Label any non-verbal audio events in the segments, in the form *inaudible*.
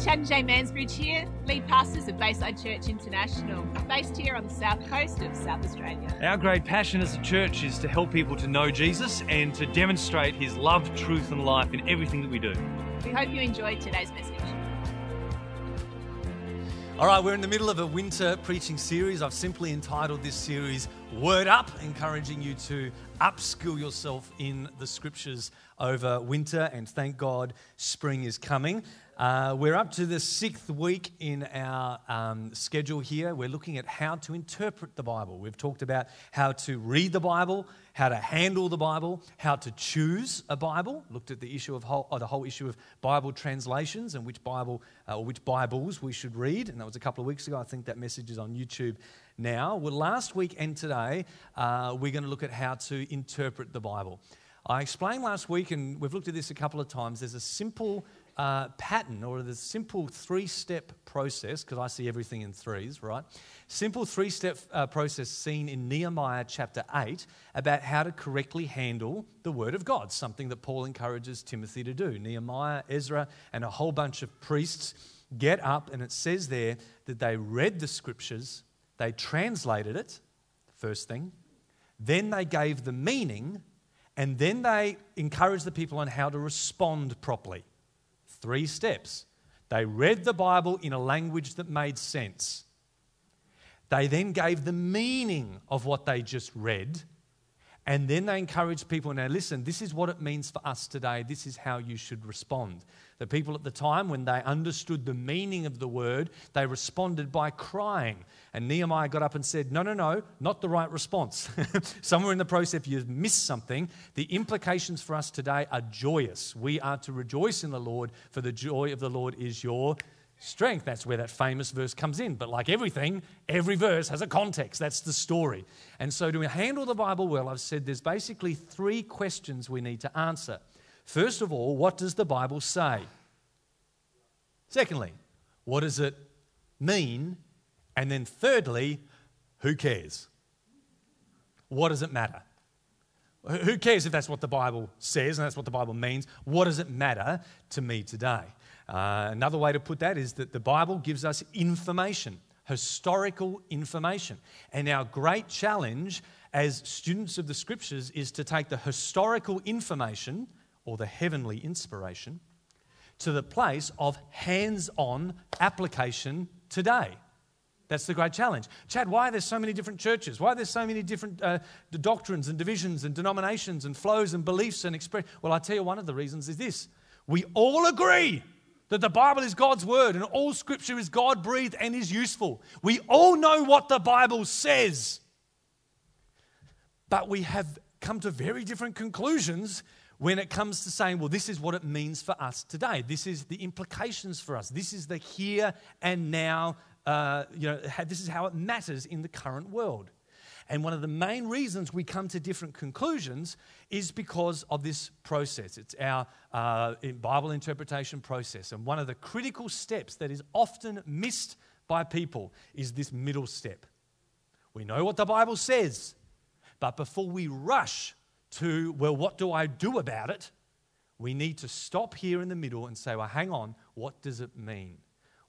Chad and Jay Mansbridge here, lead pastors of Bayside Church International, based here on the south coast of South Australia. Our great passion as a church is to help people to know Jesus and to demonstrate his love, truth, and life in everything that we do. We hope you enjoyed today's message. All right, we're in the middle of a winter preaching series. I've simply entitled this series Word Up, encouraging you to upskill yourself in the scriptures over winter. And thank God spring is coming. Uh, we're up to the sixth week in our um, schedule here. We're looking at how to interpret the Bible. We've talked about how to read the Bible, how to handle the Bible, how to choose a Bible. Looked at the issue of whole, the whole issue of Bible translations and which Bible uh, or which Bibles we should read. And that was a couple of weeks ago. I think that message is on YouTube now. Well, last week and today, uh, we're going to look at how to interpret the Bible. I explained last week, and we've looked at this a couple of times. There's a simple uh, pattern or the simple three step process, because I see everything in threes, right? Simple three step uh, process seen in Nehemiah chapter 8 about how to correctly handle the Word of God, something that Paul encourages Timothy to do. Nehemiah, Ezra, and a whole bunch of priests get up, and it says there that they read the scriptures, they translated it, first thing, then they gave the meaning, and then they encouraged the people on how to respond properly. Three steps. They read the Bible in a language that made sense. They then gave the meaning of what they just read. And then they encouraged people now, listen, this is what it means for us today. This is how you should respond. The people at the time, when they understood the meaning of the word, they responded by crying. And Nehemiah got up and said, No, no, no, not the right response. *laughs* Somewhere in the process, you've missed something. The implications for us today are joyous. We are to rejoice in the Lord, for the joy of the Lord is your strength. That's where that famous verse comes in. But like everything, every verse has a context. That's the story. And so, to handle the Bible well, I've said there's basically three questions we need to answer. First of all, what does the Bible say? Secondly, what does it mean? And then thirdly, who cares? What does it matter? Who cares if that's what the Bible says and that's what the Bible means? What does it matter to me today? Uh, another way to put that is that the Bible gives us information, historical information. And our great challenge as students of the scriptures is to take the historical information or the heavenly inspiration to the place of hands on application today. That's the great challenge. Chad, why are there so many different churches? Why are there so many different uh, doctrines and divisions and denominations and flows and beliefs and expressions? Well, I tell you, one of the reasons is this we all agree that the Bible is God's word and all scripture is God breathed and is useful. We all know what the Bible says, but we have come to very different conclusions when it comes to saying, well, this is what it means for us today. This is the implications for us. This is the here and now, uh, you know, this is how it matters in the current world. And one of the main reasons we come to different conclusions is because of this process. It's our uh, Bible interpretation process. And one of the critical steps that is often missed by people is this middle step. We know what the Bible says, but before we rush to, well, what do I do about it? We need to stop here in the middle and say, well, hang on, what does it mean?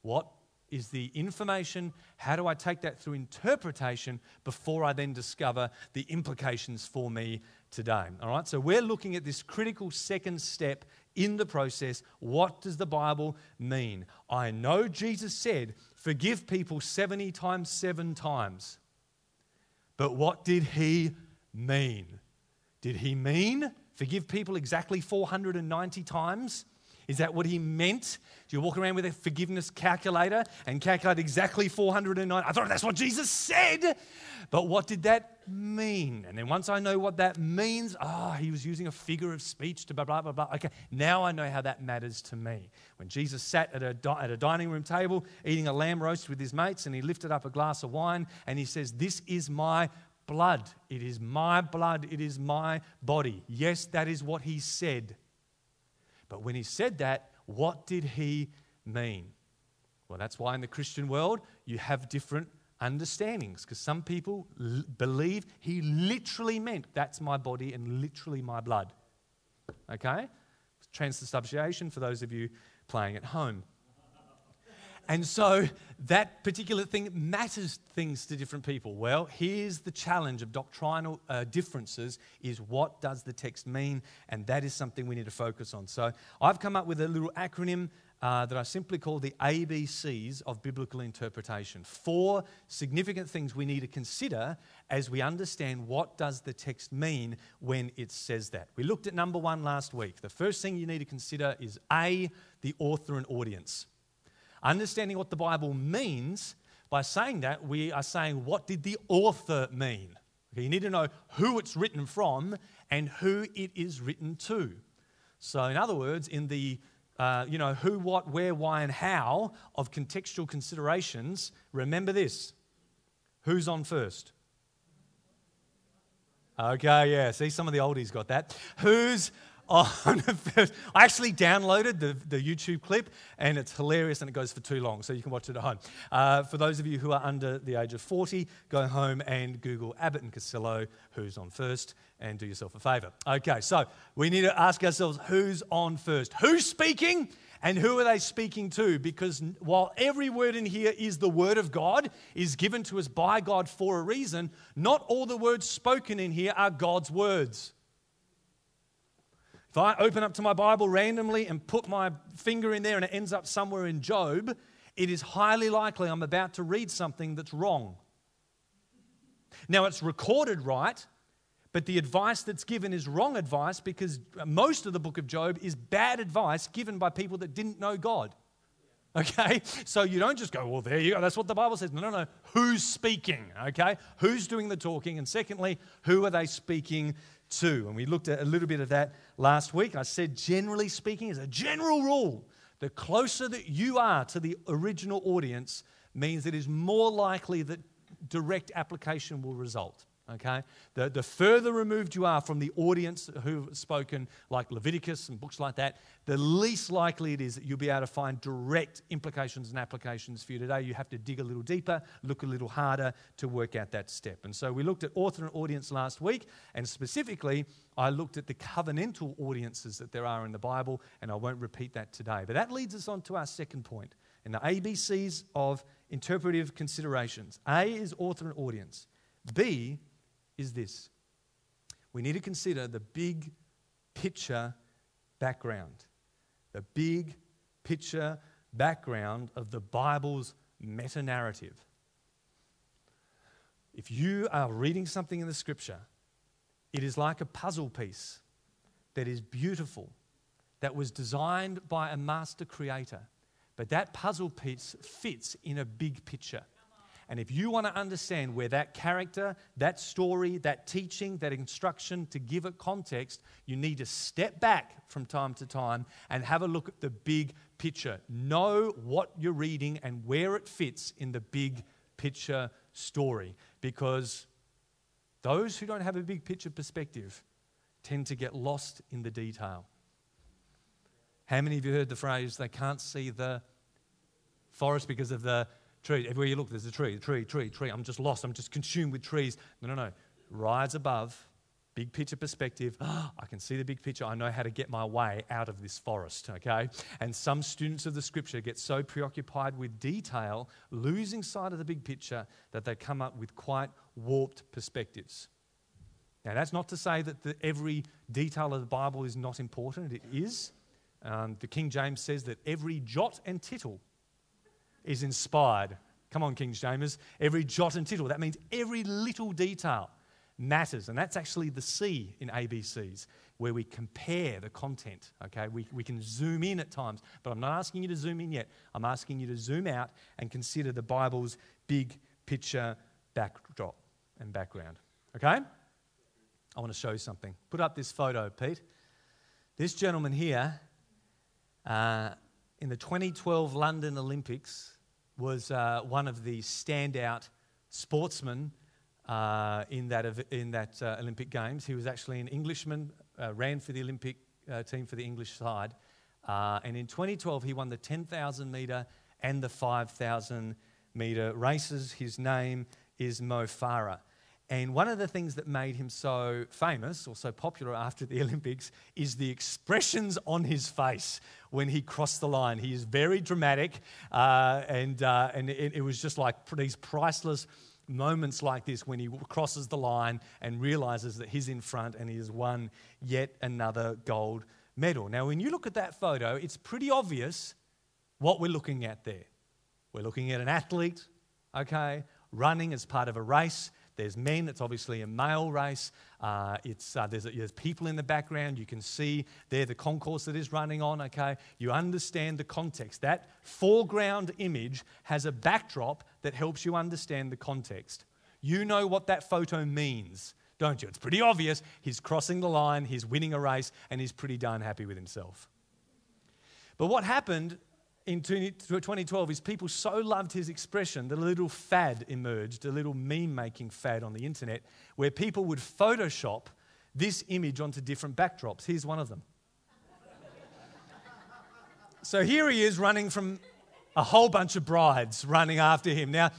What is the information? How do I take that through interpretation before I then discover the implications for me today? All right, so we're looking at this critical second step in the process. What does the Bible mean? I know Jesus said, forgive people 70 times, seven times. But what did he mean? Did he mean forgive people exactly 490 times? Is that what he meant? Do you walk around with a forgiveness calculator and calculate exactly 409? I thought that's what Jesus said. But what did that mean? And then once I know what that means, ah, oh, he was using a figure of speech to blah, blah, blah, blah. Okay, now I know how that matters to me. When Jesus sat at a, at a dining room table eating a lamb roast with his mates and he lifted up a glass of wine and he says, This is my blood. It is my blood. It is my body. Yes, that is what he said. But when he said that, what did he mean? Well, that's why in the Christian world you have different understandings because some people l- believe he literally meant that's my body and literally my blood. Okay? Transubstantiation for those of you playing at home. And so that particular thing matters things to different people. Well, here's the challenge of doctrinal uh, differences is what does the text mean? And that is something we need to focus on. So I've come up with a little acronym uh, that I simply call the ABCs of biblical interpretation. Four significant things we need to consider as we understand what does the text mean when it says that. We looked at number one last week. The first thing you need to consider is A, the author and audience. Understanding what the Bible means, by saying that, we are saying what did the author mean? Okay, you need to know who it's written from and who it is written to. So, in other words, in the uh, you know, who, what, where, why, and how of contextual considerations, remember this who's on first? Okay, yeah, see, some of the oldies got that. Who's on? I actually downloaded the, the YouTube clip and it's hilarious and it goes for too long, so you can watch it at home. Uh, for those of you who are under the age of 40, go home and Google Abbott and Costello, who's on first, and do yourself a favor. Okay, so we need to ask ourselves who's on first? Who's speaking? And who are they speaking to? Because while every word in here is the word of God, is given to us by God for a reason, not all the words spoken in here are God's words. If I open up to my Bible randomly and put my finger in there and it ends up somewhere in Job, it is highly likely I'm about to read something that's wrong. Now, it's recorded right, but the advice that's given is wrong advice because most of the book of Job is bad advice given by people that didn't know God. Okay? So you don't just go, well, there you go. That's what the Bible says. No, no, no. Who's speaking? Okay? Who's doing the talking? And secondly, who are they speaking to? And we looked at a little bit of that last week. I said, generally speaking, as a general rule, the closer that you are to the original audience means it is more likely that direct application will result okay? The, the further removed you are from the audience who've spoken, like Leviticus and books like that, the least likely it is that you'll be able to find direct implications and applications for you today. You have to dig a little deeper, look a little harder to work out that step. And so we looked at author and audience last week, and specifically, I looked at the covenantal audiences that there are in the Bible, and I won't repeat that today. But that leads us on to our second point in the ABCs of interpretive considerations. A is author and audience. B is this we need to consider the big picture background. The big picture background of the Bible's meta narrative. If you are reading something in the scripture, it is like a puzzle piece that is beautiful, that was designed by a master creator. But that puzzle piece fits in a big picture. And if you want to understand where that character, that story, that teaching, that instruction, to give it context, you need to step back from time to time and have a look at the big picture. Know what you're reading and where it fits in the big picture story. Because those who don't have a big picture perspective tend to get lost in the detail. How many of you heard the phrase, they can't see the forest because of the Tree. Everywhere you look, there's a tree, tree, tree, tree. I'm just lost. I'm just consumed with trees. No, no, no. Rise above, big picture perspective. *gasps* I can see the big picture. I know how to get my way out of this forest, okay? And some students of the scripture get so preoccupied with detail, losing sight of the big picture, that they come up with quite warped perspectives. Now, that's not to say that the, every detail of the Bible is not important, it is. Um, the King James says that every jot and tittle is inspired. Come on, King James. Every jot and tittle. That means every little detail matters. And that's actually the C in ABCs, where we compare the content. Okay, we, we can zoom in at times, but I'm not asking you to zoom in yet. I'm asking you to zoom out and consider the Bible's big picture backdrop and background. Okay? I want to show you something. Put up this photo, Pete. This gentleman here uh, in the 2012 London Olympics was uh, one of the standout sportsmen uh, in that, in that uh, Olympic Games. He was actually an Englishman, uh, ran for the Olympic uh, team for the English side. Uh, and in 2012, he won the 10,000 metre and the 5,000 metre races. His name is Mo Farah. And one of the things that made him so famous or so popular after the *laughs* Olympics is the expressions on his face when he crossed the line. He is very dramatic, uh, and, uh, and it, it was just like these priceless moments like this when he crosses the line and realizes that he's in front and he has won yet another gold medal. Now, when you look at that photo, it's pretty obvious what we're looking at there. We're looking at an athlete, okay, running as part of a race. There's men, it's obviously a male race. Uh, it's, uh, there's, there's people in the background. You can see there the concourse that is running on, okay? You understand the context. That foreground image has a backdrop that helps you understand the context. You know what that photo means, don't you? It's pretty obvious. He's crossing the line, he's winning a race, and he's pretty darn happy with himself. But what happened in 2012 is people so loved his expression that a little fad emerged, a little meme making fad on the internet, where people would Photoshop this image onto different backdrops. Here's one of them. so here he is running from a whole bunch of brides running after him. Now,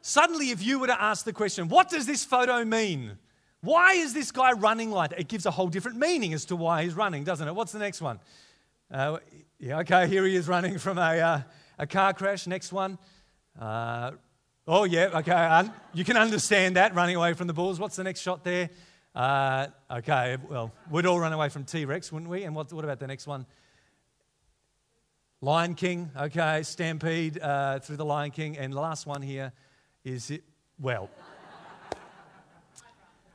suddenly, if you were to ask the question, what does this photo mean? Why is this guy running like that? It gives a whole different meaning as to why he's running, doesn't it? What's the next one? Uh, yeah, okay, here he is running from a, uh, a car crash. Next one. Uh, oh, yeah, okay, you can understand that, running away from the bulls. What's the next shot there? Uh, okay, well, we'd all run away from T Rex, wouldn't we? And what, what about the next one? Lion King, okay, Stampede uh, through the Lion King. And the last one here is it, well,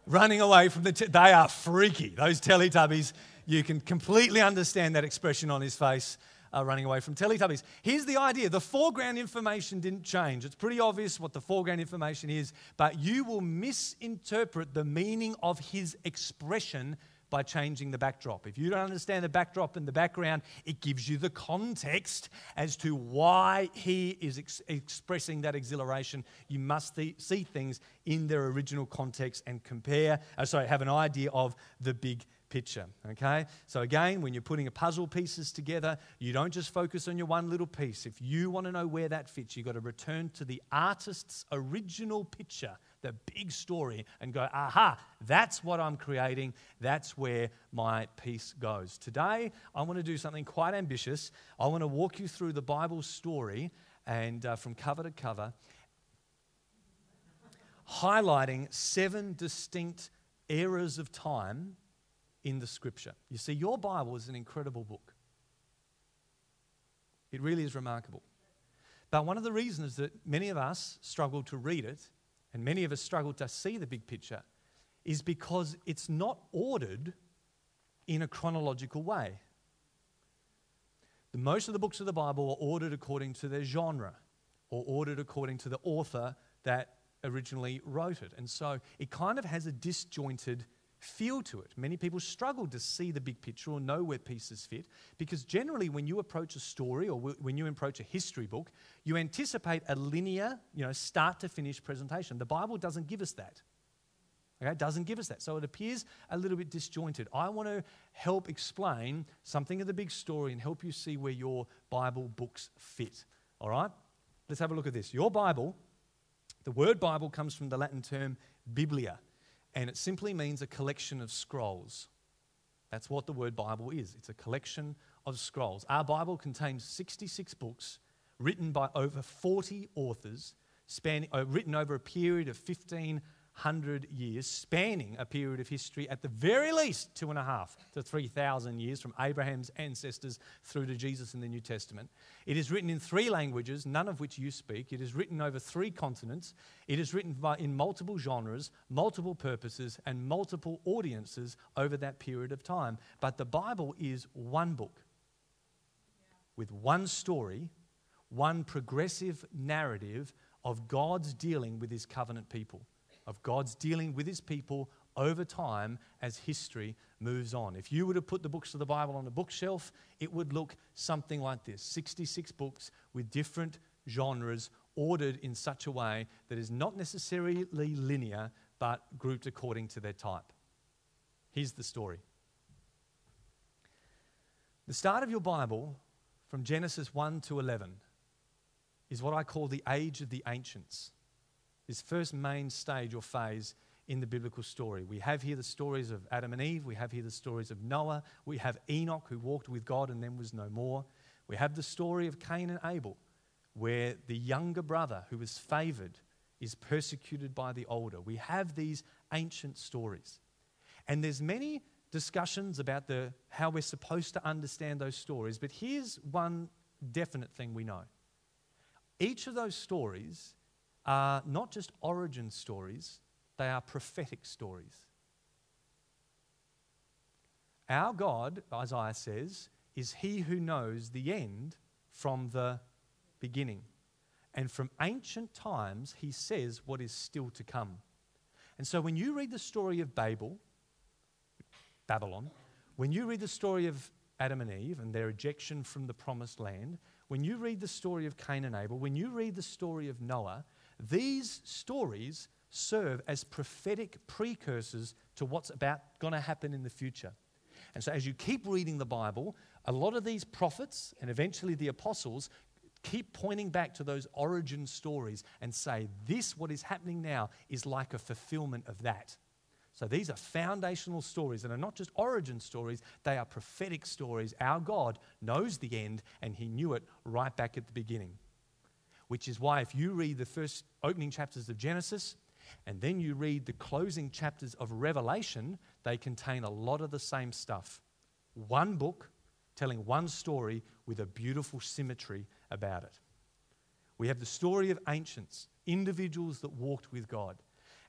running away from the, t- they are freaky, those Teletubbies you can completely understand that expression on his face uh, running away from Teletubbies. Here's the idea the foreground information didn't change. It's pretty obvious what the foreground information is, but you will misinterpret the meaning of his expression by changing the backdrop. If you don't understand the backdrop and the background, it gives you the context as to why he is ex- expressing that exhilaration. You must th- see things in their original context and compare, uh, sorry, have an idea of the big picture. Okay? So, again, when you're putting a puzzle pieces together, you don't just focus on your one little piece. If you want to know where that fits, you've got to return to the artist's original picture, the big story, and go, aha, that's what I'm creating. That's where my piece goes. Today, I want to do something quite ambitious. I want to walk you through the Bible story and uh, from cover to cover, highlighting seven distinct eras of time in the scripture. You see, your Bible is an incredible book. It really is remarkable. But one of the reasons that many of us struggle to read it, and many of us struggle to see the big picture, is because it's not ordered in a chronological way. The, most of the books of the Bible are ordered according to their genre or ordered according to the author that originally wrote it. And so it kind of has a disjointed feel to it. Many people struggle to see the big picture or know where pieces fit because generally, when you approach a story or when you approach a history book, you anticipate a linear, you know, start to finish presentation. The Bible doesn't give us that. Okay, it doesn't give us that. So it appears a little bit disjointed. I want to help explain something of the big story and help you see where your Bible books fit. All right? Let's have a look at this. Your Bible, the word Bible comes from the Latin term biblia and it simply means a collection of scrolls. That's what the word Bible is it's a collection of scrolls. Our Bible contains 66 books written by over 40 authors, spanning, uh, written over a period of 15 hundred years, spanning a period of history at the very least two and a half to 3,000 years from Abraham's ancestors through to Jesus in the New Testament. It is written in three languages, none of which you speak. It is written over three continents. It is written by, in multiple genres, multiple purposes, and multiple audiences over that period of time. But the Bible is one book with one story, one progressive narrative of God's dealing with his covenant people of God's dealing with his people over time as history moves on. If you were to put the books of the Bible on a bookshelf, it would look something like this 66 books with different genres ordered in such a way that is not necessarily linear but grouped according to their type. Here's the story. The start of your Bible, from Genesis 1 to 11, is what I call the age of the ancients. This first main stage or phase in the biblical story. We have here the stories of Adam and Eve, we have here the stories of Noah, we have Enoch who walked with God and then was no more. We have the story of Cain and Abel, where the younger brother who was favored is persecuted by the older. We have these ancient stories. And there's many discussions about the, how we're supposed to understand those stories, but here's one definite thing we know. Each of those stories are not just origin stories, they are prophetic stories. Our God, Isaiah says, is he who knows the end from the beginning. And from ancient times, he says what is still to come. And so when you read the story of Babel, Babylon, when you read the story of Adam and Eve and their ejection from the promised land, when you read the story of Cain and Abel, when you read the story of Noah, these stories serve as prophetic precursors to what's about going to happen in the future. And so as you keep reading the Bible, a lot of these prophets and eventually the apostles keep pointing back to those origin stories and say, this, what is happening now, is like a fulfillment of that. So these are foundational stories and are not just origin stories, they are prophetic stories. Our God knows the end and He knew it right back at the beginning. Which is why, if you read the first opening chapters of Genesis and then you read the closing chapters of Revelation, they contain a lot of the same stuff. One book telling one story with a beautiful symmetry about it. We have the story of ancients, individuals that walked with God.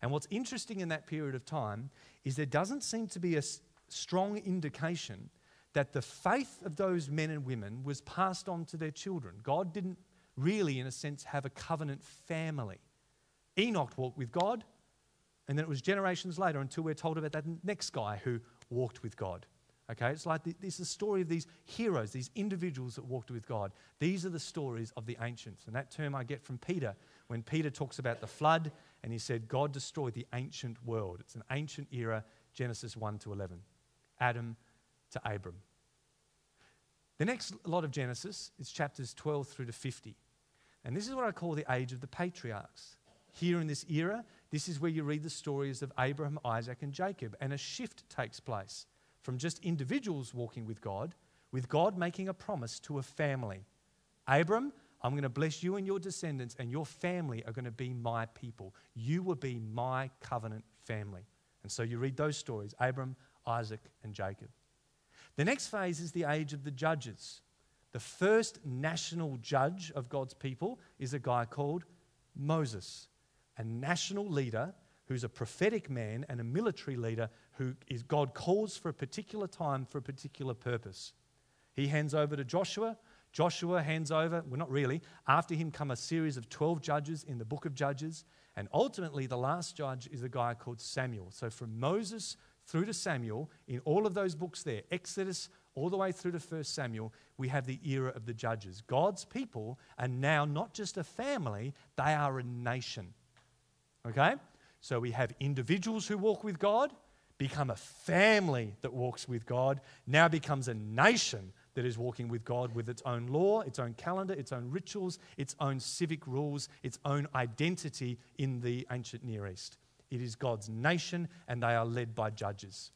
And what's interesting in that period of time is there doesn't seem to be a strong indication that the faith of those men and women was passed on to their children. God didn't really, in a sense, have a covenant family. Enoch walked with God, and then it was generations later until we're told about that next guy who walked with God. Okay, it's like the, this is the story of these heroes, these individuals that walked with God. These are the stories of the ancients. And that term I get from Peter when Peter talks about the flood and he said, God destroyed the ancient world. It's an ancient era, Genesis 1 to 11. Adam to Abram. The next lot of Genesis is chapters 12 through to 50. And this is what I call the age of the patriarchs. Here in this era, this is where you read the stories of Abraham, Isaac, and Jacob, and a shift takes place from just individuals walking with God, with God making a promise to a family. Abram, I'm going to bless you and your descendants, and your family are going to be my people. You will be my covenant family. And so you read those stories Abram, Isaac, and Jacob. The next phase is the age of the judges. The first national judge of God's people is a guy called Moses, a national leader who's a prophetic man and a military leader who is God calls for a particular time for a particular purpose. He hands over to Joshua. Joshua hands over, well, not really. After him come a series of 12 judges in the book of Judges. And ultimately, the last judge is a guy called Samuel. So from Moses through to Samuel, in all of those books there, Exodus all the way through to 1 Samuel, we have the era of the judges. God's people are now not just a family, they are a nation. Okay? So we have individuals who walk with God, become a family that walks with God, now becomes a nation that is walking with God with its own law, its own calendar, its own rituals, its own civic rules, its own identity in the ancient Near East. It is God's nation, and they are led by judges.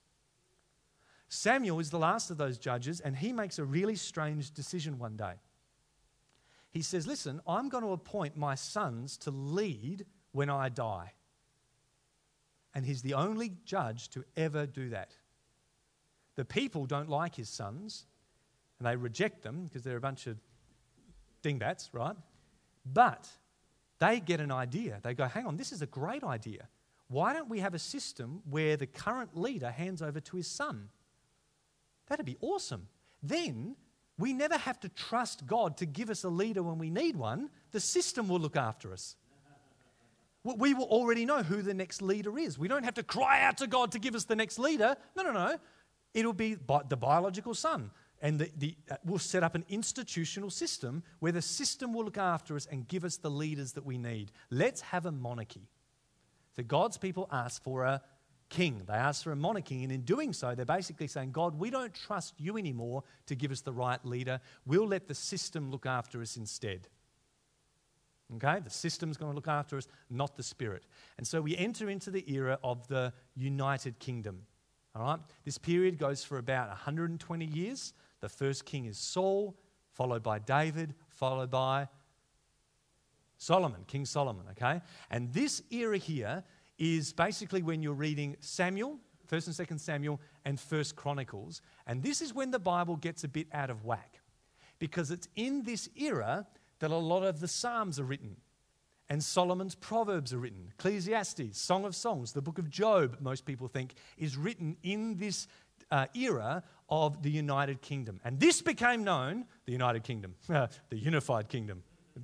Samuel is the last of those judges, and he makes a really strange decision one day. He says, Listen, I'm going to appoint my sons to lead when I die. And he's the only judge to ever do that. The people don't like his sons, and they reject them because they're a bunch of dingbats, right? But they get an idea. They go, hang on, this is a great idea. Why don't we have a system where the current leader hands over to his son? That'd be awesome. Then we never have to trust God to give us a leader when we need one. The system will look after us. We will already know who the next leader is. We don't have to cry out to God to give us the next leader. No, no, no. It'll be the biological son. And the, the, uh, we'll set up an institutional system where the system will look after us and give us the leaders that we need. Let's have a monarchy. So God's people ask for a king, they ask for a monarchy. And in doing so, they're basically saying, God, we don't trust you anymore to give us the right leader. We'll let the system look after us instead. Okay? The system's going to look after us, not the spirit. And so we enter into the era of the United Kingdom. All right? This period goes for about 120 years. The first king is Saul, followed by David, followed by Solomon, King Solomon, okay? And this era here is basically when you're reading Samuel, 1st and 2nd Samuel, and 1st Chronicles. And this is when the Bible gets a bit out of whack. Because it's in this era that a lot of the Psalms are written. And Solomon's Proverbs are written. Ecclesiastes, Song of Songs, the book of Job, most people think, is written in this uh, era of the United Kingdom. And this became known, the United Kingdom, *laughs* the unified kingdom.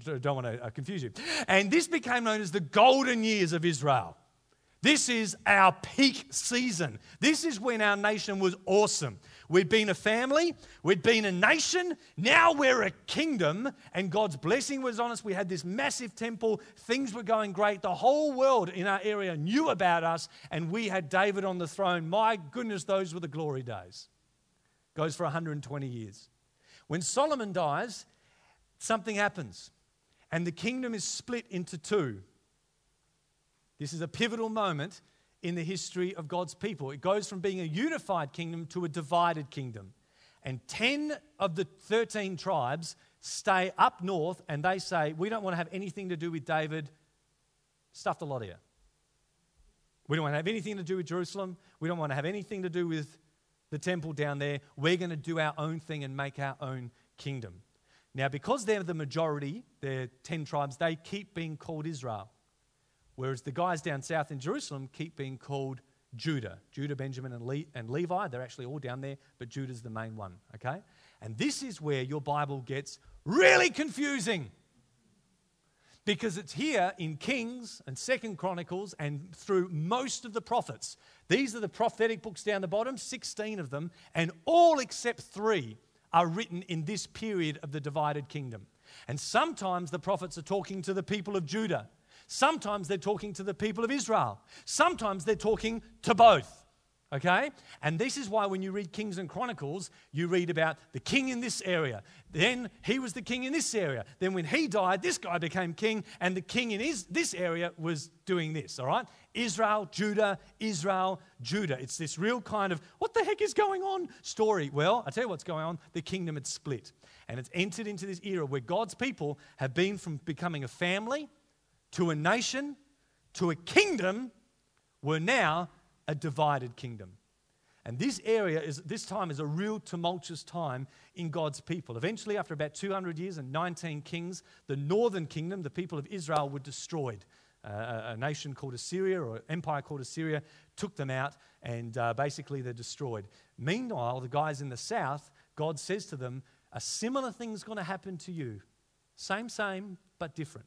I Don't want to uh, confuse you. And this became known as the golden years of Israel. This is our peak season. This is when our nation was awesome. We'd been a family, we'd been a nation, now we're a kingdom, and God's blessing was on us. We had this massive temple, things were going great. The whole world in our area knew about us, and we had David on the throne. My goodness, those were the glory days. Goes for 120 years. When Solomon dies, something happens, and the kingdom is split into two. This is a pivotal moment in the history of God's people. It goes from being a unified kingdom to a divided kingdom. And 10 of the 13 tribes stay up north and they say, We don't want to have anything to do with David. Stuff the lot you. We don't want to have anything to do with Jerusalem. We don't want to have anything to do with the temple down there. We're going to do our own thing and make our own kingdom. Now, because they're the majority, they're 10 tribes, they keep being called Israel. Whereas the guys down south in Jerusalem keep being called Judah. Judah, Benjamin, and, Le- and Levi, they're actually all down there, but Judah's the main one, okay? And this is where your Bible gets really confusing. Because it's here in Kings and Second Chronicles and through most of the prophets. These are the prophetic books down the bottom, 16 of them, and all except three are written in this period of the divided kingdom. And sometimes the prophets are talking to the people of Judah Sometimes they're talking to the people of Israel. Sometimes they're talking to both. Okay? And this is why when you read Kings and Chronicles, you read about the king in this area. Then he was the king in this area. Then when he died, this guy became king, and the king in his, this area was doing this. All right? Israel, Judah, Israel, Judah. It's this real kind of what the heck is going on story. Well, I tell you what's going on. The kingdom had split. And it's entered into this era where God's people have been from becoming a family to a nation, to a kingdom, were now a divided kingdom. And this area is this time is a real tumultuous time in God's people. Eventually, after about 200 years and 19 kings, the northern kingdom, the people of Israel, were destroyed. Uh, a nation called Assyria or empire called Assyria took them out, and uh, basically they're destroyed. Meanwhile, the guys in the south, God says to them, a similar thing's going to happen to you. Same, same, but different.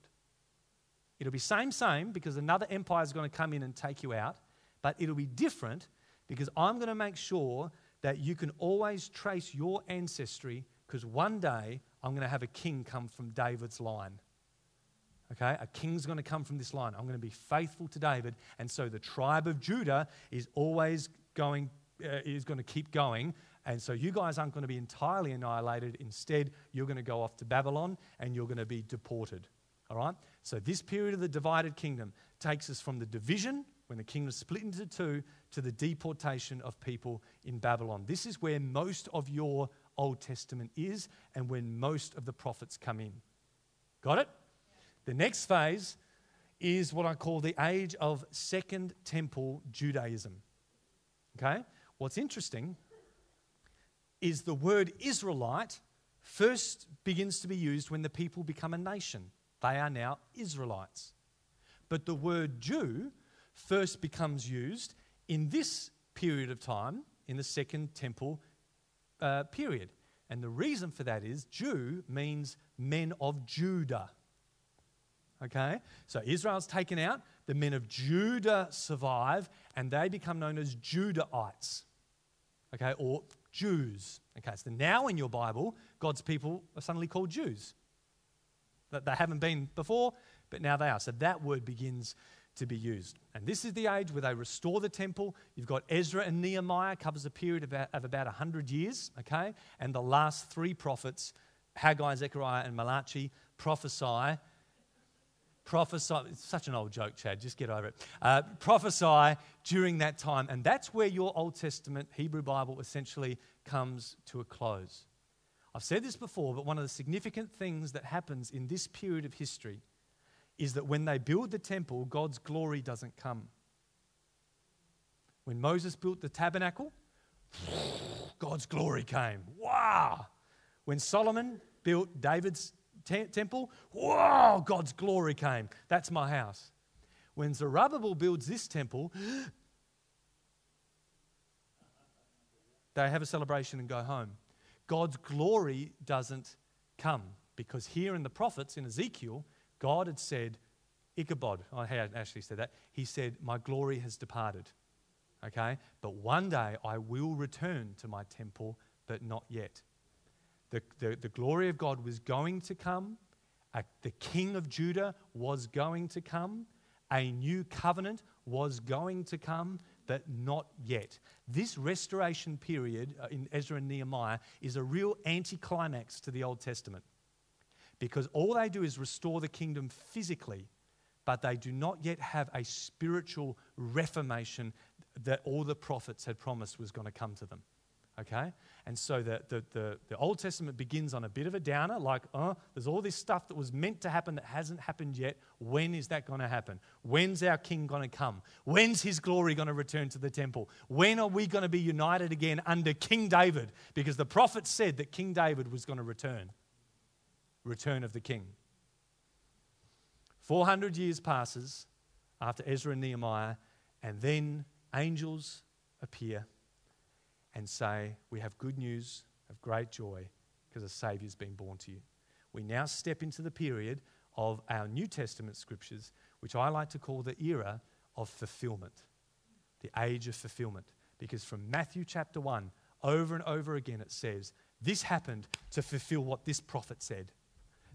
It'll be same, same because another empire is going to come in and take you out, but it'll be different because I'm going to make sure that you can always trace your ancestry because one day I'm going to have a king come from David's line. Okay, a king's going to come from this line. I'm going to be faithful to David, and so the tribe of Judah is always going, uh, is going to keep going. And so you guys aren't going to be entirely annihilated. Instead, you're going to go off to Babylon and you're going to be deported. All right? So, this period of the divided kingdom takes us from the division, when the kingdom split into two, to the deportation of people in Babylon. This is where most of your Old Testament is and when most of the prophets come in. Got it? The next phase is what I call the age of Second Temple Judaism. Okay? What's interesting is the word Israelite first begins to be used when the people become a nation. They are now Israelites. But the word Jew first becomes used in this period of time, in the Second Temple uh, period. And the reason for that is Jew means men of Judah. Okay? So Israel's taken out, the men of Judah survive, and they become known as Judahites. Okay? Or Jews. Okay? So now in your Bible, God's people are suddenly called Jews that they haven't been before, but now they are. So that word begins to be used. And this is the age where they restore the temple. You've got Ezra and Nehemiah, covers a period of about, of about 100 years, okay? And the last three prophets, Haggai, Zechariah, and Malachi, prophesy prophesy. It's such an old joke, Chad. Just get over it. Uh, prophesy during that time. And that's where your Old Testament Hebrew Bible essentially comes to a close. I've said this before, but one of the significant things that happens in this period of history is that when they build the temple, God's glory doesn't come. When Moses built the tabernacle, God's glory came. Wow. When Solomon built David's te- temple, wow, God's glory came. That's my house. When Zerubbabel builds this temple, *gasps* they have a celebration and go home. God's glory doesn't come because here in the prophets, in Ezekiel, God had said, Ichabod, I had actually said that. He said, My glory has departed. Okay? But one day I will return to my temple, but not yet. The, the, the glory of God was going to come, uh, the king of Judah was going to come, a new covenant was going to come, but not yet. This restoration period uh, in Ezra and Nehemiah is a real anticlimax to the Old Testament because all they do is restore the kingdom physically, but they do not yet have a spiritual reformation that all the prophets had promised was going to come to them. Okay? And so the, the, the, the, Old Testament begins on a bit of a downer, like, oh, there's all this stuff that was meant to happen that hasn't happened yet. When is that going to happen? When's our king going to come? When's his glory going to return to the temple? When are we going to be united again under King David? Because the prophet said that King David was going to return. Return of the king. 400 years passes after Ezra and Nehemiah, and then angels appear and say, We have good news of great joy because a Saviour's been born to you. We now step into the period of our New Testament scriptures, which I like to call the era of fulfillment, the age of fulfillment. Because from Matthew chapter 1, over and over again, it says, This happened to fulfill what this prophet said.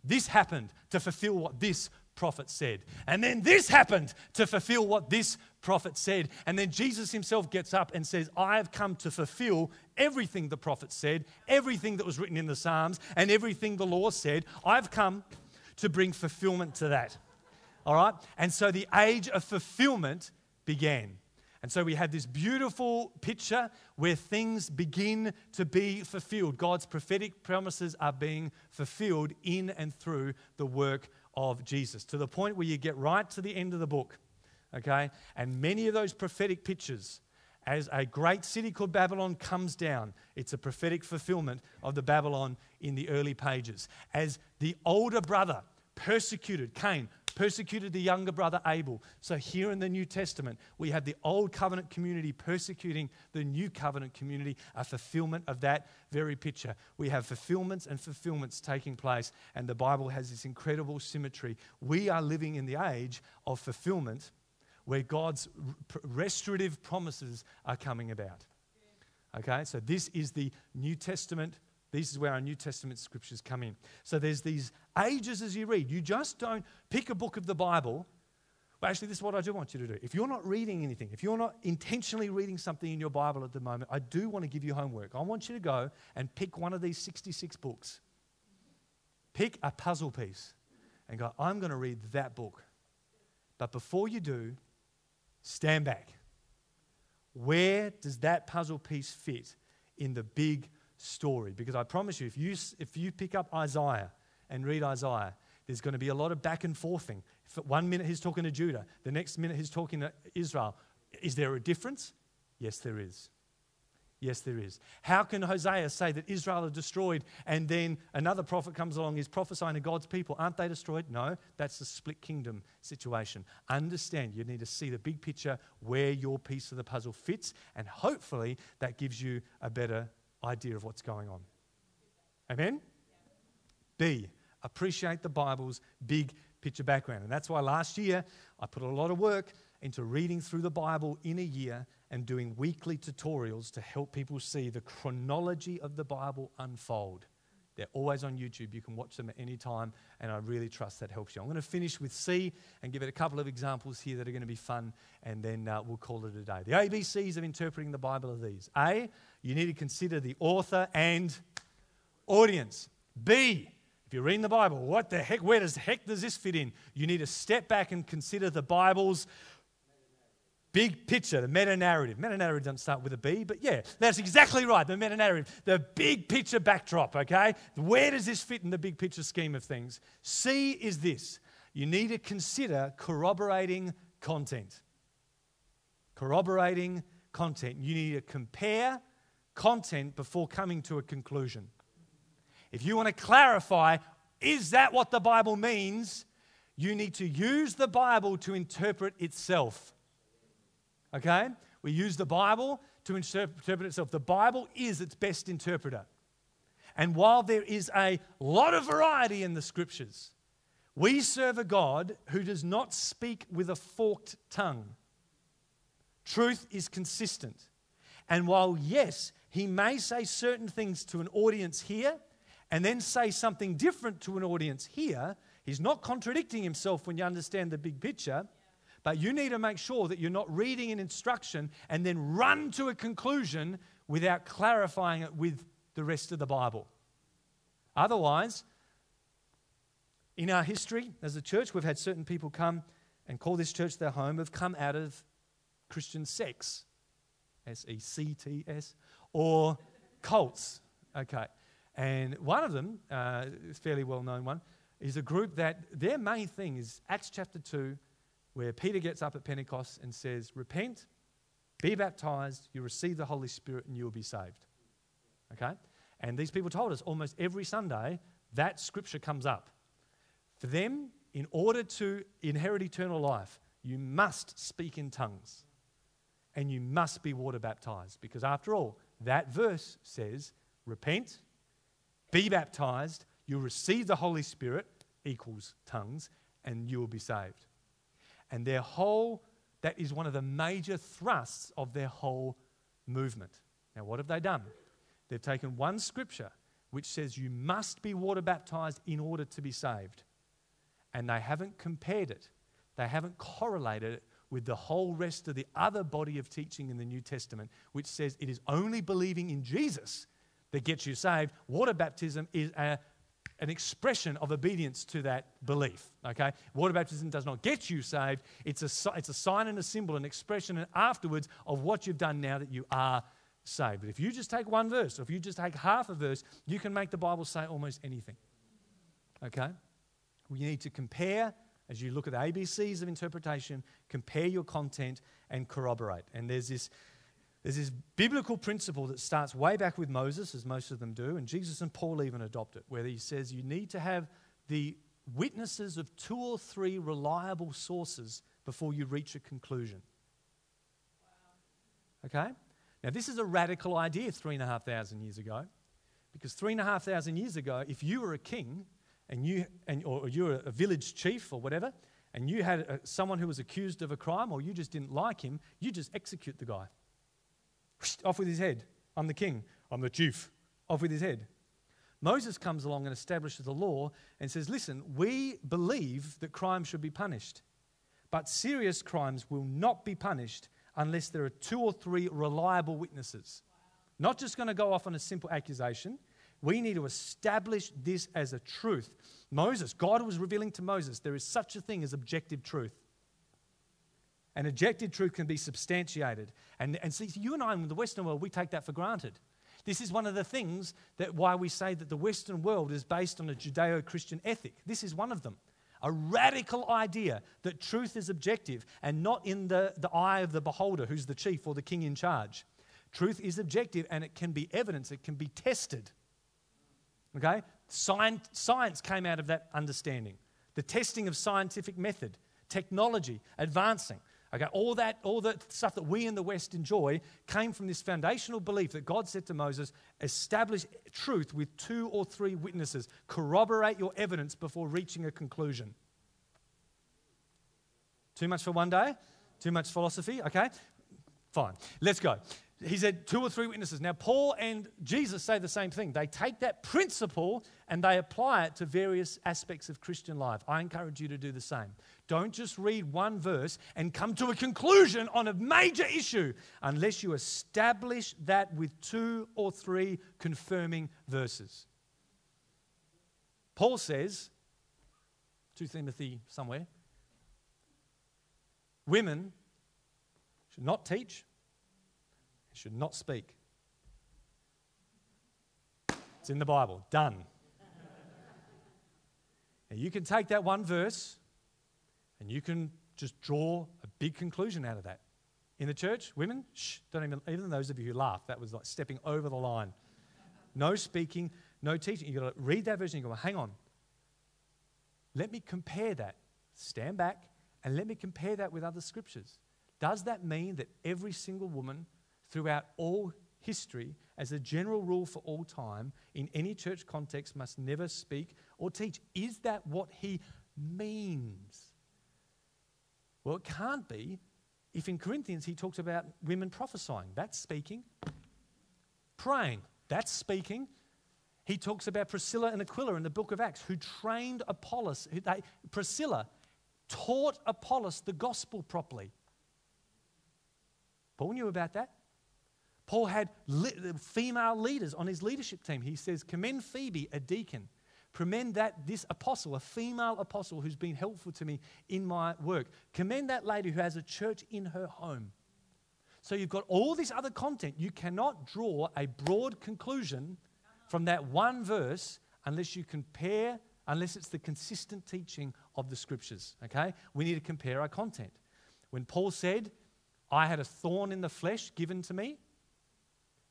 This happened to fulfill what this prophet said. And then this happened to fulfill what this prophet said. And then Jesus himself gets up and says, I have come to fulfill everything the prophet said, everything that was written in the Psalms, and everything the law said. I've come to bring fulfillment to that. All right? And so the age of fulfillment began. And so we have this beautiful picture where things begin to be fulfilled. God's prophetic promises are being fulfilled in and through the work of Jesus to the point where you get right to the end of the book, okay? And many of those prophetic pictures, as a great city called Babylon comes down, it's a prophetic fulfillment of the Babylon in the early pages. As the older brother persecuted Cain, persecuted the younger brother Abel. So, here in the New Testament, we have the old covenant community persecuting the new covenant community, a fulfillment of that very picture. We have fulfillments and fulfillments taking place, and the Bible has this incredible symmetry. We are living in the age of fulfillment where God's restorative promises are coming about. Okay, so this is the New Testament this is where our New Testament scriptures come in. So there's these ages as you read. You just don't pick a book of the Bible. Well, actually, this is what I do want you to do. If you're not reading anything, if you're not intentionally reading something in your Bible at the moment, I do want to give you homework. I want you to go and pick one of these 66 books. Pick a puzzle piece and go, I'm going to read that book. But before you do, stand back. Where does that puzzle piece fit in the big story. Because I promise you, if you, if you pick up Isaiah and read Isaiah, there's going to be a lot of back and forthing. If one minute he's talking to Judah, the next minute he's talking to Israel. Is there a difference? Yes, there is. Yes, there is. How can Hosea say that Israel are destroyed and then another prophet comes along, is prophesying to God's people? Aren't they destroyed? No, that's a split kingdom situation. Understand, you need to see the big picture where your piece of the puzzle fits, and hopefully that gives you a better idea of what's going on. Amen? B, appreciate the Bible's big picture background. And that's why last year I put a lot of work into reading through the Bible in a year and doing weekly tutorials to help people see the chronology of the Bible unfold. They're always on YouTube. You can watch them at any time, and I really trust that helps you. I'm going to finish with C and give it a couple of examples here that are going to be fun, and then uh, we'll call it a day. The ABCs of interpreting the Bible are these A, you need to consider the author and audience. B, If you're reading the Bible, what the heck, where does the heck does this fit in? You need to step back and consider the Bible's big picture, the meta narrative. Meta narrative doesn't start with a B, but yeah, that's exactly right. The meta narrative, the big picture backdrop, okay? Where does this fit in the big picture scheme of things? C is this you need to consider corroborating content. Corroborating content. You need to compare content before coming to a conclusion. If you want to clarify, is that what the Bible means? You need to use the Bible to interpret itself. Okay? We use the Bible to interpret itself. The Bible is its best interpreter. And while there is a lot of variety in the scriptures, we serve a God who does not speak with a forked tongue. Truth is consistent. And while, yes, he may say certain things to an audience here and then say something different to an audience here, he's not contradicting himself when you understand the big picture. But you need to make sure that you're not reading an instruction and then run to a conclusion without clarifying it with the rest of the Bible. Otherwise, in our history as a church, we've had certain people come and call this church their home, have come out of Christian sects, S E C T S, or cults. Okay. And one of them, uh, a fairly well known one, is a group that their main thing is Acts chapter 2, where Peter gets up at Pentecost and says, Repent, be baptized, you receive the Holy Spirit, and you will be saved. Okay? And these people told us almost every Sunday that scripture comes up. For them, in order to inherit eternal life, you must speak in tongues and you must be water baptized. Because after all, that verse says, Repent, be baptized, you'll receive the Holy Spirit, equals tongues, and you will be saved. And their whole, that is one of the major thrusts of their whole movement. Now, what have they done? They've taken one scripture which says you must be water baptized in order to be saved and they haven't compared it, they haven't correlated it with the whole rest of the other body of teaching in the New Testament, which says it is only believing in Jesus that gets you saved. Water baptism is a, an expression of obedience to that belief. Okay? Water baptism does not get you saved, it's a, it's a sign and a symbol, an expression and afterwards of what you've done now that you are saved. But if you just take one verse, or if you just take half a verse, you can make the Bible say almost anything. Okay? We need to compare, as you look at the ABCs of interpretation, compare your content and corroborate. And there's this, there's this biblical principle that starts way back with Moses, as most of them do, and Jesus and Paul even adopt it, where he says you need to have the witnesses of two or three reliable sources before you reach a conclusion. Okay? Now, this is a radical idea three and a half thousand years ago, because three and a half thousand years ago, if you were a king, and you, and, or you're a village chief or whatever, and you had a, someone who was accused of a crime or you just didn't like him, you just execute the guy. Off with his head. I'm the king. I'm the chief. Off with his head. Moses comes along and establishes a law and says, Listen, we believe that crime should be punished, but serious crimes will not be punished unless there are two or three reliable witnesses. Not just going to go off on a simple accusation. We need to establish this as a truth. Moses, God was revealing to Moses there is such a thing as objective truth. And objective truth can be substantiated. And, and see, you and I in the Western world, we take that for granted. This is one of the things that why we say that the Western world is based on a Judeo Christian ethic. This is one of them. A radical idea that truth is objective and not in the, the eye of the beholder who's the chief or the king in charge. Truth is objective and it can be evidence, it can be tested. Okay? Science, science came out of that understanding. The testing of scientific method, technology, advancing. Okay, all that, all the stuff that we in the West enjoy came from this foundational belief that God said to Moses, establish truth with two or three witnesses, corroborate your evidence before reaching a conclusion. Too much for one day? Too much philosophy? Okay, fine. Let's go he said two or three witnesses. Now, Paul and Jesus say the same thing. They take that principle and they apply it to various aspects of Christian life. I encourage you to do the same. Don't just read one verse and come to a conclusion on a major issue unless you establish that with two or three confirming verses. Paul says, 2 Timothy somewhere, women should not teach, should not speak. It's in the Bible. Done. Now you can take that one verse and you can just draw a big conclusion out of that. In the church, women, shh, don't even, even those of you who laugh, that was like stepping over the line. No speaking, no teaching. You've got to read that verse and you go, hang on. Let me compare that. Stand back and let me compare that with other scriptures. Does that mean that every single woman throughout all history, as a general rule for all time, in any church context, must never speak or teach? Is that what he means? Well, it can't be if in Corinthians he talks about women prophesying. That's speaking. Praying. That's speaking. He talks about Priscilla and Aquila in the book of Acts, who trained Apollos. Priscilla taught Apollos the gospel properly. Paul knew about that. Paul had female leaders on his leadership team. He says, Commend Phoebe, a deacon. Commend that this apostle, a female apostle who's been helpful to me in my work. Commend that lady who has a church in her home. So you've got all this other content. You cannot draw a broad conclusion from that one verse unless you compare, unless it's the consistent teaching of the scriptures. Okay? We need to compare our content. When Paul said, I had a thorn in the flesh given to me,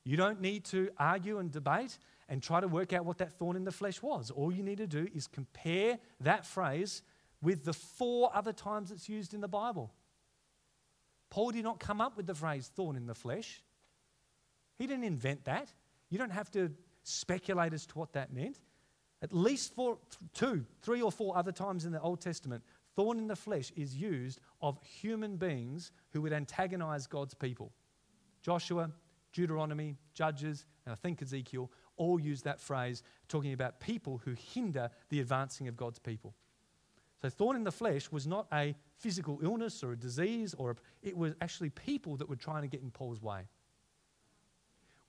you don't need to argue and debate and try to work out what that thorn in the flesh was. All you need to do is compare that phrase with the four other times it's used in the Bible. Paul did not come up with the phrase thorn in the flesh. He didn't invent that. You don't have to speculate as to what that meant. At least four, two, three or four other times in the Old Testament, thorn in the flesh is used of human beings who would antagonize God's people. Joshua, Deuteronomy, Judges, and I think Ezekiel all use that phrase talking about people who hinder the advancing of God's people. So, thorn in the flesh was not a physical illness or a disease, or a, it was actually people that were trying to get in Paul's way.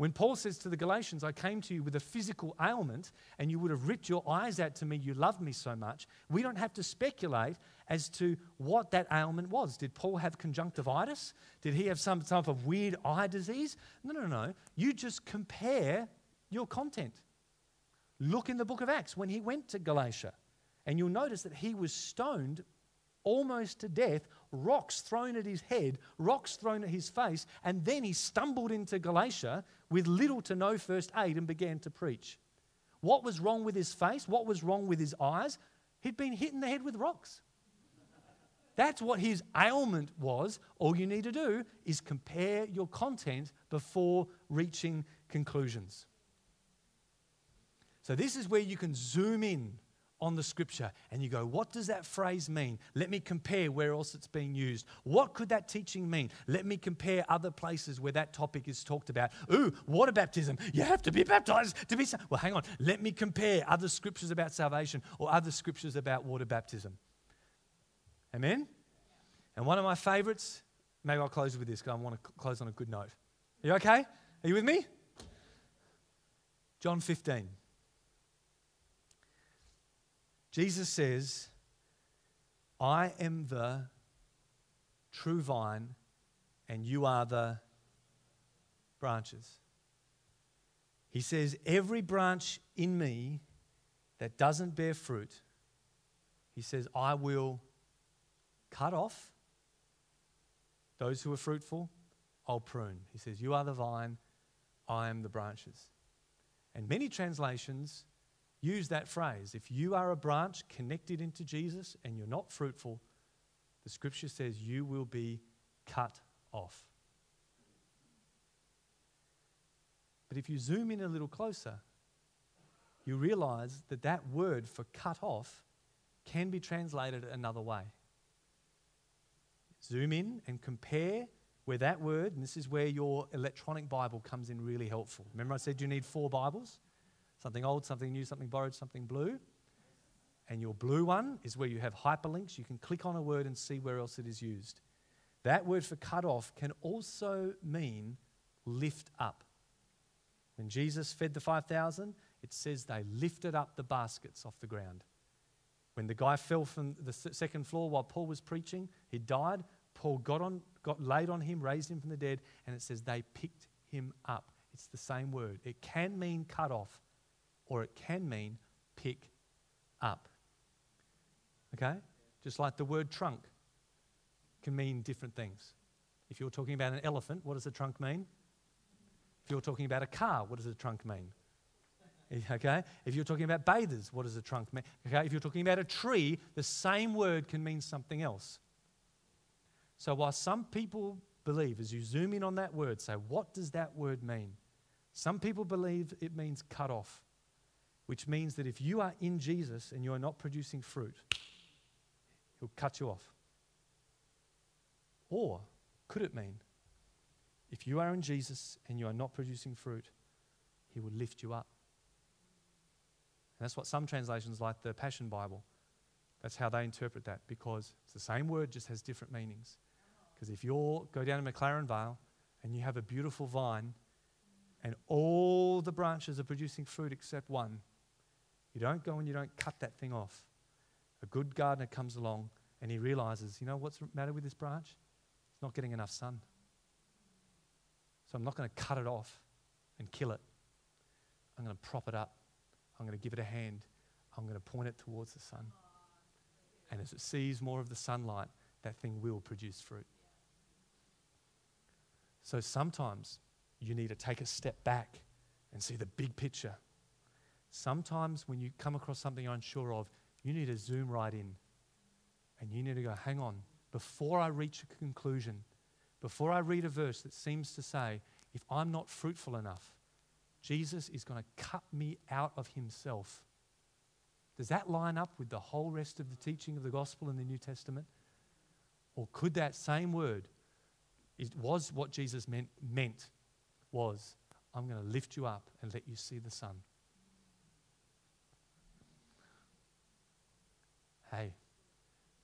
When Paul says to the Galatians, I came to you with a physical ailment and you would have ripped your eyes out to me, you loved me so much, we don't have to speculate as to what that ailment was. Did Paul have conjunctivitis? Did he have some type of weird eye disease? No, no, no. You just compare your content. Look in the book of Acts when he went to Galatia, and you'll notice that he was stoned almost to death, rocks thrown at his head, rocks thrown at his face, and then he stumbled into Galatia with little to no first aid and began to preach. What was wrong with his face? What was wrong with his eyes? He'd been hit in the head with rocks. That's what his ailment was. All you need to do is compare your content before reaching conclusions. So, this is where you can zoom in on the scripture and you go, what does that phrase mean? Let me compare where else it's being used. What could that teaching mean? Let me compare other places where that topic is talked about. Ooh, water baptism. You have to be baptized to be. Saved. Well, hang on. Let me compare other scriptures about salvation or other scriptures about water baptism. Amen? And one of my favorites, maybe I'll close with this because I want to close on a good note. Are you okay? Are you with me? John 15. Jesus says, I am the true vine, and you are the branches. He says, Every branch in me that doesn't bear fruit, he says, I will cut off. Those who are fruitful, I'll prune. He says, You are the vine, I am the branches. And many translations use that phrase. If you are a branch connected into Jesus and you're not fruitful, the scripture says you will be cut off. But if you zoom in a little closer, you realize that that word for cut off can be translated another way. Zoom in and compare where that word, and this is where your electronic Bible comes in really helpful. Remember, I said you need four Bibles? Something old, something new, something borrowed, something blue. And your blue one is where you have hyperlinks. You can click on a word and see where else it is used. That word for cut off can also mean lift up. When Jesus fed the 5,000, it says they lifted up the baskets off the ground. When the guy fell from the second floor while Paul was preaching, he died. Paul got, on, got laid on him, raised him from the dead, and it says they picked him up. It's the same word. It can mean cut off, or it can mean pick up. Okay? Just like the word trunk can mean different things. If you're talking about an elephant, what does a trunk mean? If you're talking about a car, what does a trunk mean? *laughs* Okay? If you're talking about bathers, what does a trunk mean? Okay? If you're talking about a tree, the same word can mean something else. So while some people believe, as you zoom in on that word, say, what does that word mean? Some people believe it means cut off, which means that if you are in Jesus and you are not producing fruit, he'll cut you off. Or could it mean if you are in Jesus and you are not producing fruit, he will lift you up? And that's what some translations, like the Passion Bible, that's how they interpret that because it's the same word, just has different meanings. Because if you go down to McLaren Vale and you have a beautiful vine and all the branches are producing fruit except one, you don't go and you don't cut that thing off. A good gardener comes along and he realizes, you know what's the matter with this branch? It's not getting enough sun. So I'm not going to cut it off and kill it. I'm going to prop it up I'm going to give it a hand. I'm going to point it towards the sun. And as it sees more of the sunlight, that thing will produce fruit. So sometimes you need to take a step back and see the big picture. Sometimes when you come across something you're unsure of, you need to zoom right in. And you need to go, hang on, before I reach a conclusion, before I read a verse that seems to say, if I'm not fruitful enough, Jesus is going to cut me out of himself. Does that line up with the whole rest of the teaching of the gospel in the New Testament? Or could that same word, it was what Jesus meant, meant was, I'm going to lift you up and let you see the sun. Hey,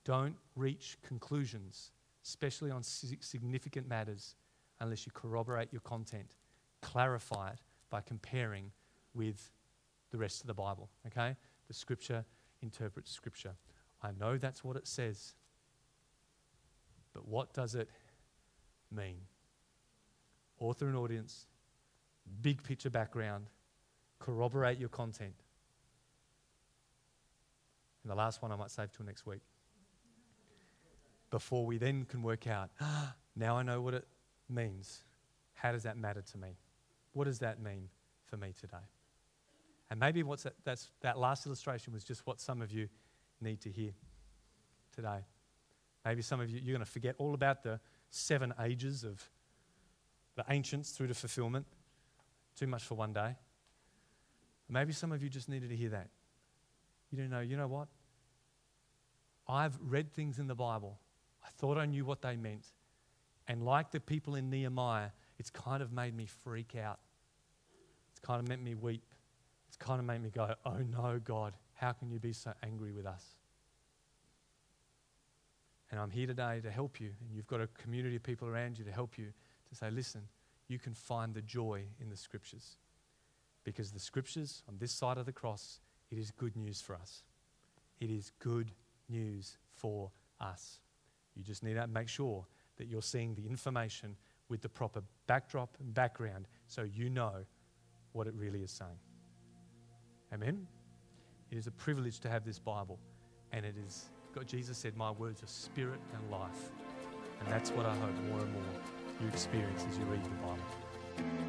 don't reach conclusions, especially on significant matters, unless you corroborate your content, clarify it, by comparing with the rest of the Bible. Okay? The scripture interprets scripture. I know that's what it says, but what does it mean? Author and audience, big picture background, corroborate your content. And the last one I might save till next week. Before we then can work out, ah, now I know what it means. How does that matter to me? What does that mean for me today? And maybe what's that, that's, that last illustration was just what some of you need to hear today. Maybe some of you, you're going to forget all about the seven ages of the ancients through to fulfillment. Too much for one day. Maybe some of you just needed to hear that. You don't know, you know what? I've read things in the Bible. I thought I knew what they meant. And like the people in Nehemiah, it's kind of made me freak out. It's kind of made me weep. It's kind of made me go, oh no, God, how can you be so angry with us? And I'm here today to help you, and you've got a community of people around you to help you to say, listen, you can find the joy in the scriptures. Because the scriptures on this side of the cross, it is good news for us. It is good news for us. You just need to make sure that you're seeing the information with the proper backdrop and background so you know what it really is saying. Amen? It is a privilege to have this Bible, and it is, God, Jesus said, My words are spirit and life. And that's what I hope more and more you experience as you read the Bible.